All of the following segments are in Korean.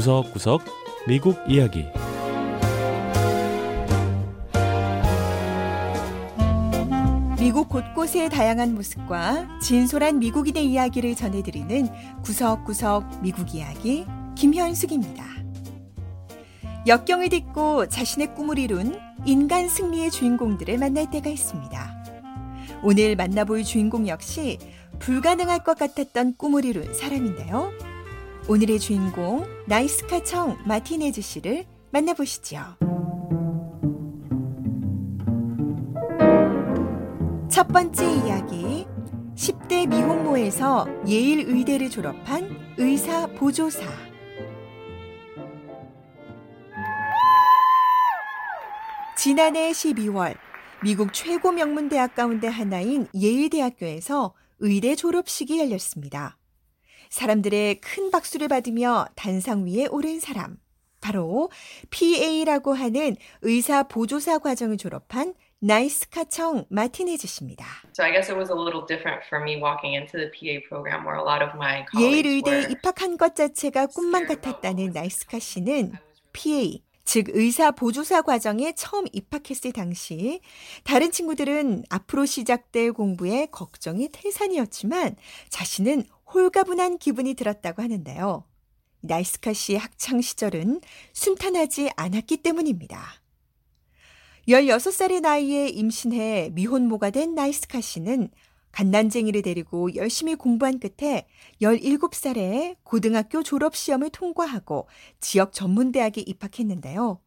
구석구석 미국 이야기 미국 곳곳의 다양한 모습과 진솔한 미국인의 이야기를 전해드리는 구석구석 미국 이야기 김현숙입니다. 역경을 딛고 자신의 꿈을 이룬 인간 승리의 주인공들을 만날 때가 있습니다. 오늘 만나볼 주인공 역시 불가능할 것 같았던 꿈을 이룬 사람인데요. 오늘의 주인공 나이스카 청 마티네즈 씨를 만나보시죠. 첫 번째 이야기 10대 미혼모에서 예일 의대를 졸업한 의사 보조사 지난해 12월 미국 최고 명문 대학 가운데 하나인 예일대학교에서 의대 졸업식이 열렸습니다. 사람들의 큰 박수를 받으며 단상 위에 오른 사람. 바로 PA라고 하는 의사 보조사 과정을 졸업한 나이스카청 마티네즈 씨입니다. So I guess it was a little different for me walking into the PA program where a lot of my 예일 colleagues 의대에 were 입학한 것 자체가 꿈만 같았다는 나이스카 씨는 PA, 즉 의사 보조사 과정에 처음 입학했을 당시 다른 친구들은 앞으로 시작될 공부에 걱정이 태산이었지만 자신은 홀가분한 기분이 들었다고 하는데요. 나이스카 씨의 학창 시절은 순탄하지 않았기 때문입니다. 16살의 나이에 임신해 미혼모가 된 나이스카 씨는 갓난쟁이를 데리고 열심히 공부한 끝에 17살에 고등학교 졸업시험을 통과하고 지역 전문대학에 입학했는데요.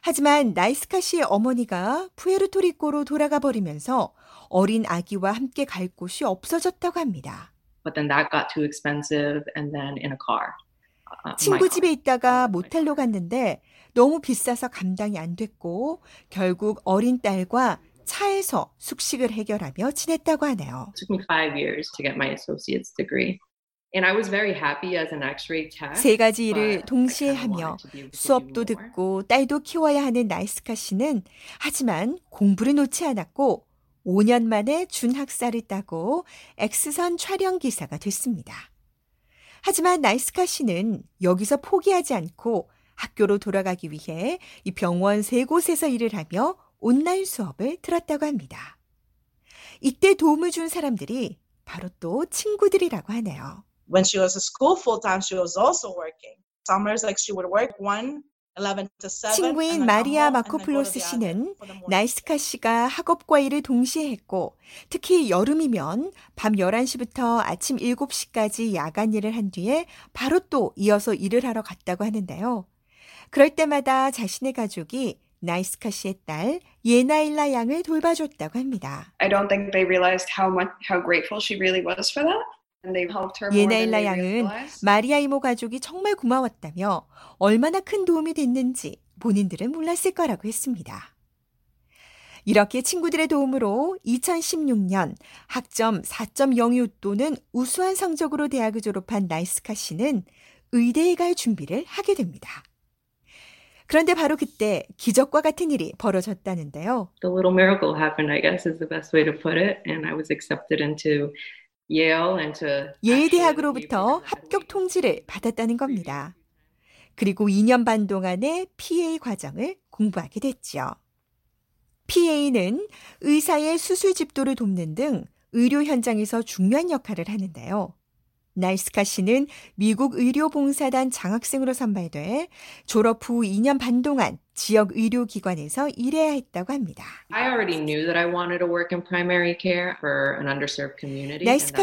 하지만 나이스카 씨의 어머니가 푸에르토리코로 돌아가 버리면서 어린 아기와 함께 갈 곳이 없어졌다고 합니다. But then that got too expensive and then in a car. Uh, 친구. 집에 있다가 모텔로 갔는데 너무 비싸서 감당이 안 됐고 결국 어린 딸과 차에서 숙식을 해결하며 지냈다고 하네요. It took me five years to get my associate's degree. And I was very happy as an x-ray tech. 세 가지 일을 동시에 하며 수업도. 듣고 딸도 키워야 하는 나이스카 씨는 하지만 공부를 놓지 않았고 5년 만에 준학사를 따고 X선 촬영 기사가 됐습니다. 하지만 나이스카 씨는 여기서 포기하지 않고 학교로 돌아가기 위해 이 병원 세 곳에서 일을 하며 온라인 수업을 들었다고 합니다. 이때 도움을 준 사람들이 바로 또 친구들이라고 하네요. when she was at school full time, she was also working. Summers, like she would work one, 11 to 7. 친구인 마리아 마코플로스 씨는 나이스카 씨가 학업과 일을 동시에 했고 특히 여름이면 밤 11시부터 아침 7시까지 야간 일을 한 뒤에 바로 또 이어서 일을 하러 갔다고 하는데요. 그럴 때마다 자신의 가족이 나이스카 씨의 딸 예나일라 양을 돌봐줬다고 합니다. I don't think they realized how much how grateful she really was for that. 예나일라 양은. 마리아 이모 가족이 정말 고마웠다며 얼마나 큰 도움이 됐는지 본인들은 몰랐을 거라고 했습니다. 이렇게 친구들의 도움으로 2016년 학점 4.06 또는 우수한 성적으로 대학을 졸업한 나이스카 씨는 의대에 갈 준비를 하게 됩니다. 그런데 바로 그때 기적과 같은 일이 벌어졌다는데요. The little miracle happened, I guess, is the best way to put it. And I was accepted into 예일 대학으로부터. 합격 통지를 받았다는 겁니다. 그리고 2년 반 동안의 PA 과정을 공부하게 됐죠. PA는 의사의 수술 집도를 돕는 등 의료 현장에서 중요한 역할을 하는데요. 나이스카 씨는 미국 의료봉사단 장학생으로 선발돼 졸업 후 2년 반 동안 지역 의료기관에서 일해야 했다고 합니다. I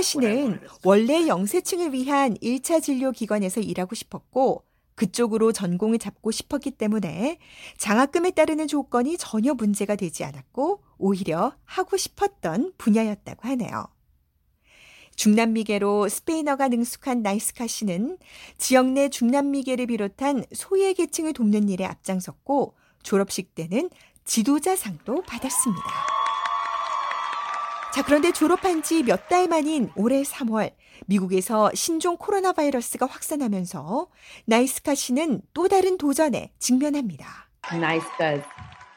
씨는. 원래 영세층을 위한 1차 진료 기관에서 일하고 싶었고 그쪽으로 전공을 잡고 싶었기 때문에 장학금에 따르는 조건이 전혀 문제가 되지 않았고 오히려 하고 싶었던 분야였다고 하네요. 중남미계로 스페인어가 능숙한 나이스카 씨는 지역 내 중남미계를 비롯한 소외 계층을 돕는 일에 앞장섰고 졸업식 때는 지도자상도 받았습니다. 자, 그런데 졸업한 지 몇 달 만인 올해 3월, 미국에서 신종 코로나 바이러스가 확산하면서 나이스카 씨는 또 다른 도전에 직면합니다. Naiska's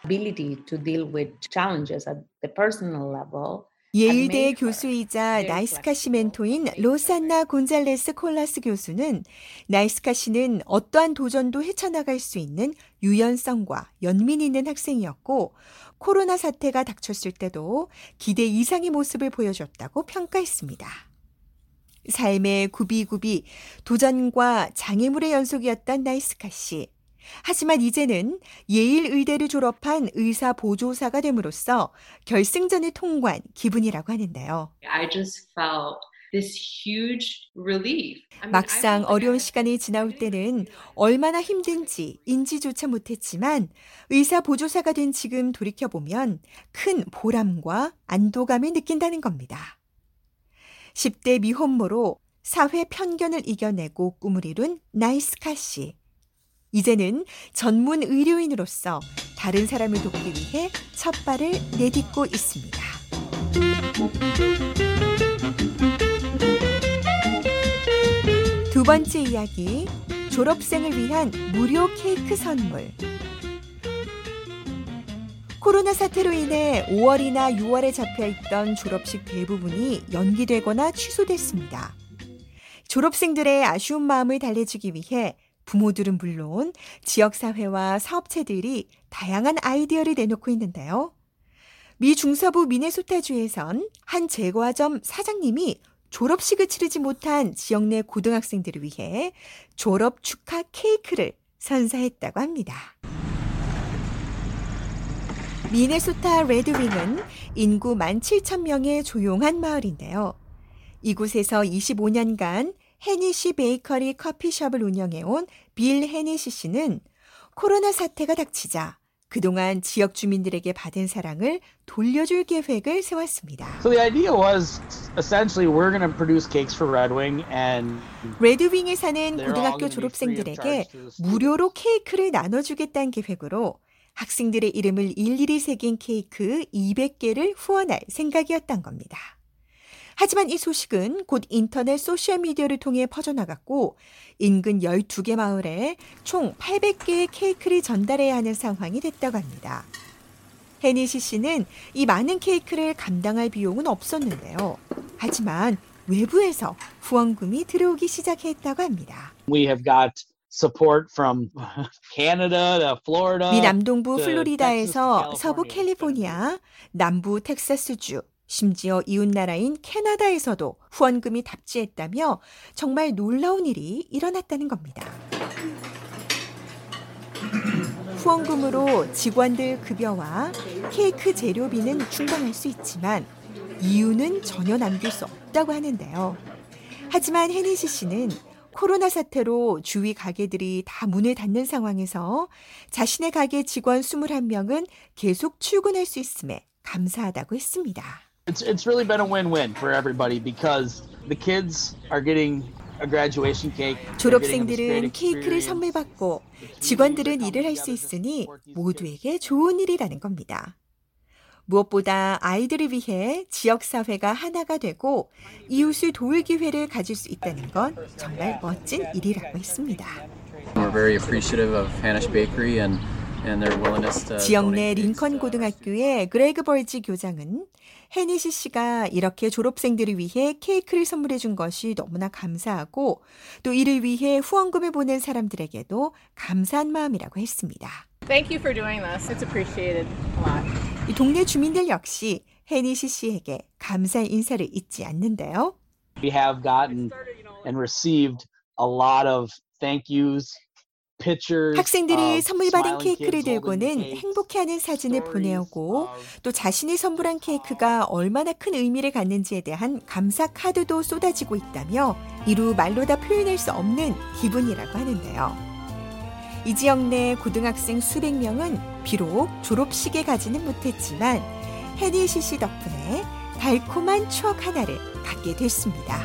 ability to deal with challenges at the personal level 예일 의대 교수이자 나이스카 씨 멘토인 로산나 곤잘레스 콜라스 교수는 나이스카 씨는 어떠한 도전도 헤쳐나갈 수 있는 유연성과 연민 있는 학생이었고 코로나 사태가 닥쳤을 때도 기대 이상의 모습을 보여줬다고 평가했습니다. 삶의 구비구비, 도전과 장애물의 연속이었던 나이스카 씨. 하지만 이제는 예일 의대를 졸업한 의사 보조사가 됨으로써 결승전을 통과한 기분이라고 하는데요. I just felt this huge relief. I mean, I 막상 어려운 시간이 지나올 때는 얼마나 힘든지 인지조차 못했지만 의사 보조사가 된 지금 돌이켜보면 큰 보람과 안도감을 느낀다는 겁니다. 10대 미혼모로 사회 편견을 이겨내고 꿈을 이룬 나이스카 씨. 이제는 전문 의료인으로서 다른 사람을 돕기 위해 첫 발을 내딛고 있습니다. 두 번째 이야기, 졸업생을 위한 무료 케이크 선물. 코로나 사태로 인해 5월이나 6월에 잡혀 있던 졸업식 대부분이 연기되거나 취소됐습니다. 졸업생들의 아쉬운 마음을 달래주기 위해 부모들은 물론 지역사회와 사업체들이 다양한 아이디어를 내놓고 있는데요. 미 중서부 미네소타주에선 한 제과점 사장님이 졸업식을 치르지 못한 지역 내 고등학생들을 위해 졸업 축하 케이크를 선사했다고 합니다. 미네소타 레드윙은 인구 17,000명의 조용한 마을인데요. 이곳에서 25년간 헤니시 베이커리 커피숍을 운영해온 빌 헤니시 씨는 코로나 사태가 닥치자 그동안 지역 주민들에게 받은 사랑을 돌려줄 계획을 세웠습니다. So the idea was essentially we're going to produce cakes for Red Wing and 레드윙에 사는 고등학교 졸업생들에게. 무료로 케이크를 나눠주겠다는 계획으로 학생들의 이름을 일일이 새긴 케이크 200개를 후원할 생각이었던 겁니다. 하지만 이 소식은 곧 인터넷 소셜미디어를 통해 퍼져나갔고 인근 12개 마을에 총 800개의 케이크를 전달해야 하는 상황이 됐다고 합니다. 헤니시 씨는 이 많은 케이크를 감당할 비용은 없었는데요. 하지만 외부에서 후원금이 들어오기 시작했다고 합니다. we have got support from Canada to Florida. 미 남동부 플로리다에서 서부. 캘리포니아, 남부 텍사스주, 심지어 이웃나라인 캐나다에서도 후원금이 답지했다며 정말 놀라운 일이 일어났다는 겁니다. 후원금으로 직원들 급여와 케이크 재료비는 충당할 수 있지만 이유는 전혀 남길 수 없다고 하는데요. 하지만 헤니시 씨는 코로나 사태로 주위 가게들이 다 문을 닫는 상황에서 자신의 가게 직원 21명은 계속 출근할 수 있음에 감사하다고 했습니다. It's it's really been a win-win for everybody because the kids are getting a graduation cake. 졸업생들은 케이크를 experience. 선물 받고 직원들은 일을 할 수 있으니 모두에게 좋은 일이라는 겁니다. 무엇보다 아이들을 위해 지역 사회가 하나가 되고 이웃을 도울 기회를 가질 수 있다는 건 정말 멋진 일이라고 했습니다. We're very appreciative of Hanish Bakery and, and their willingness to 지역 내 링컨 uh, 고등학교의 그레그 벌지 교장은 헤니시 씨가 이렇게 졸업생들을 위해 케이크를 선물해 준 것이 너무나 감사하고 또 이를 위해 후원금을 보낸 사람들에게도 감사한 마음이라고 했습니다. Thank you for doing this. It's appreciated a lot. 이 동네 주민들 역시 헤니시 씨에게 감사의 인사를 잊지 않는데요. We have gotten and received a lot of thank yous. 학생들이 of 선물 받은 케이크를 들고는 행복해하는 사진을 보내오고 또 자신이 선물한 케이크가 얼마나 큰 의미를 갖는지에 대한 감사 카드도 쏟아지고 있다며 이루 말로 다 표현할 수 없는 기분이라고 하는데요. 이 지역 내 고등학생 수백 명은 비록 졸업식에 가지는 못했지만 헤니시 씨 덕분에 달콤한 추억 하나를 갖게 됐습니다.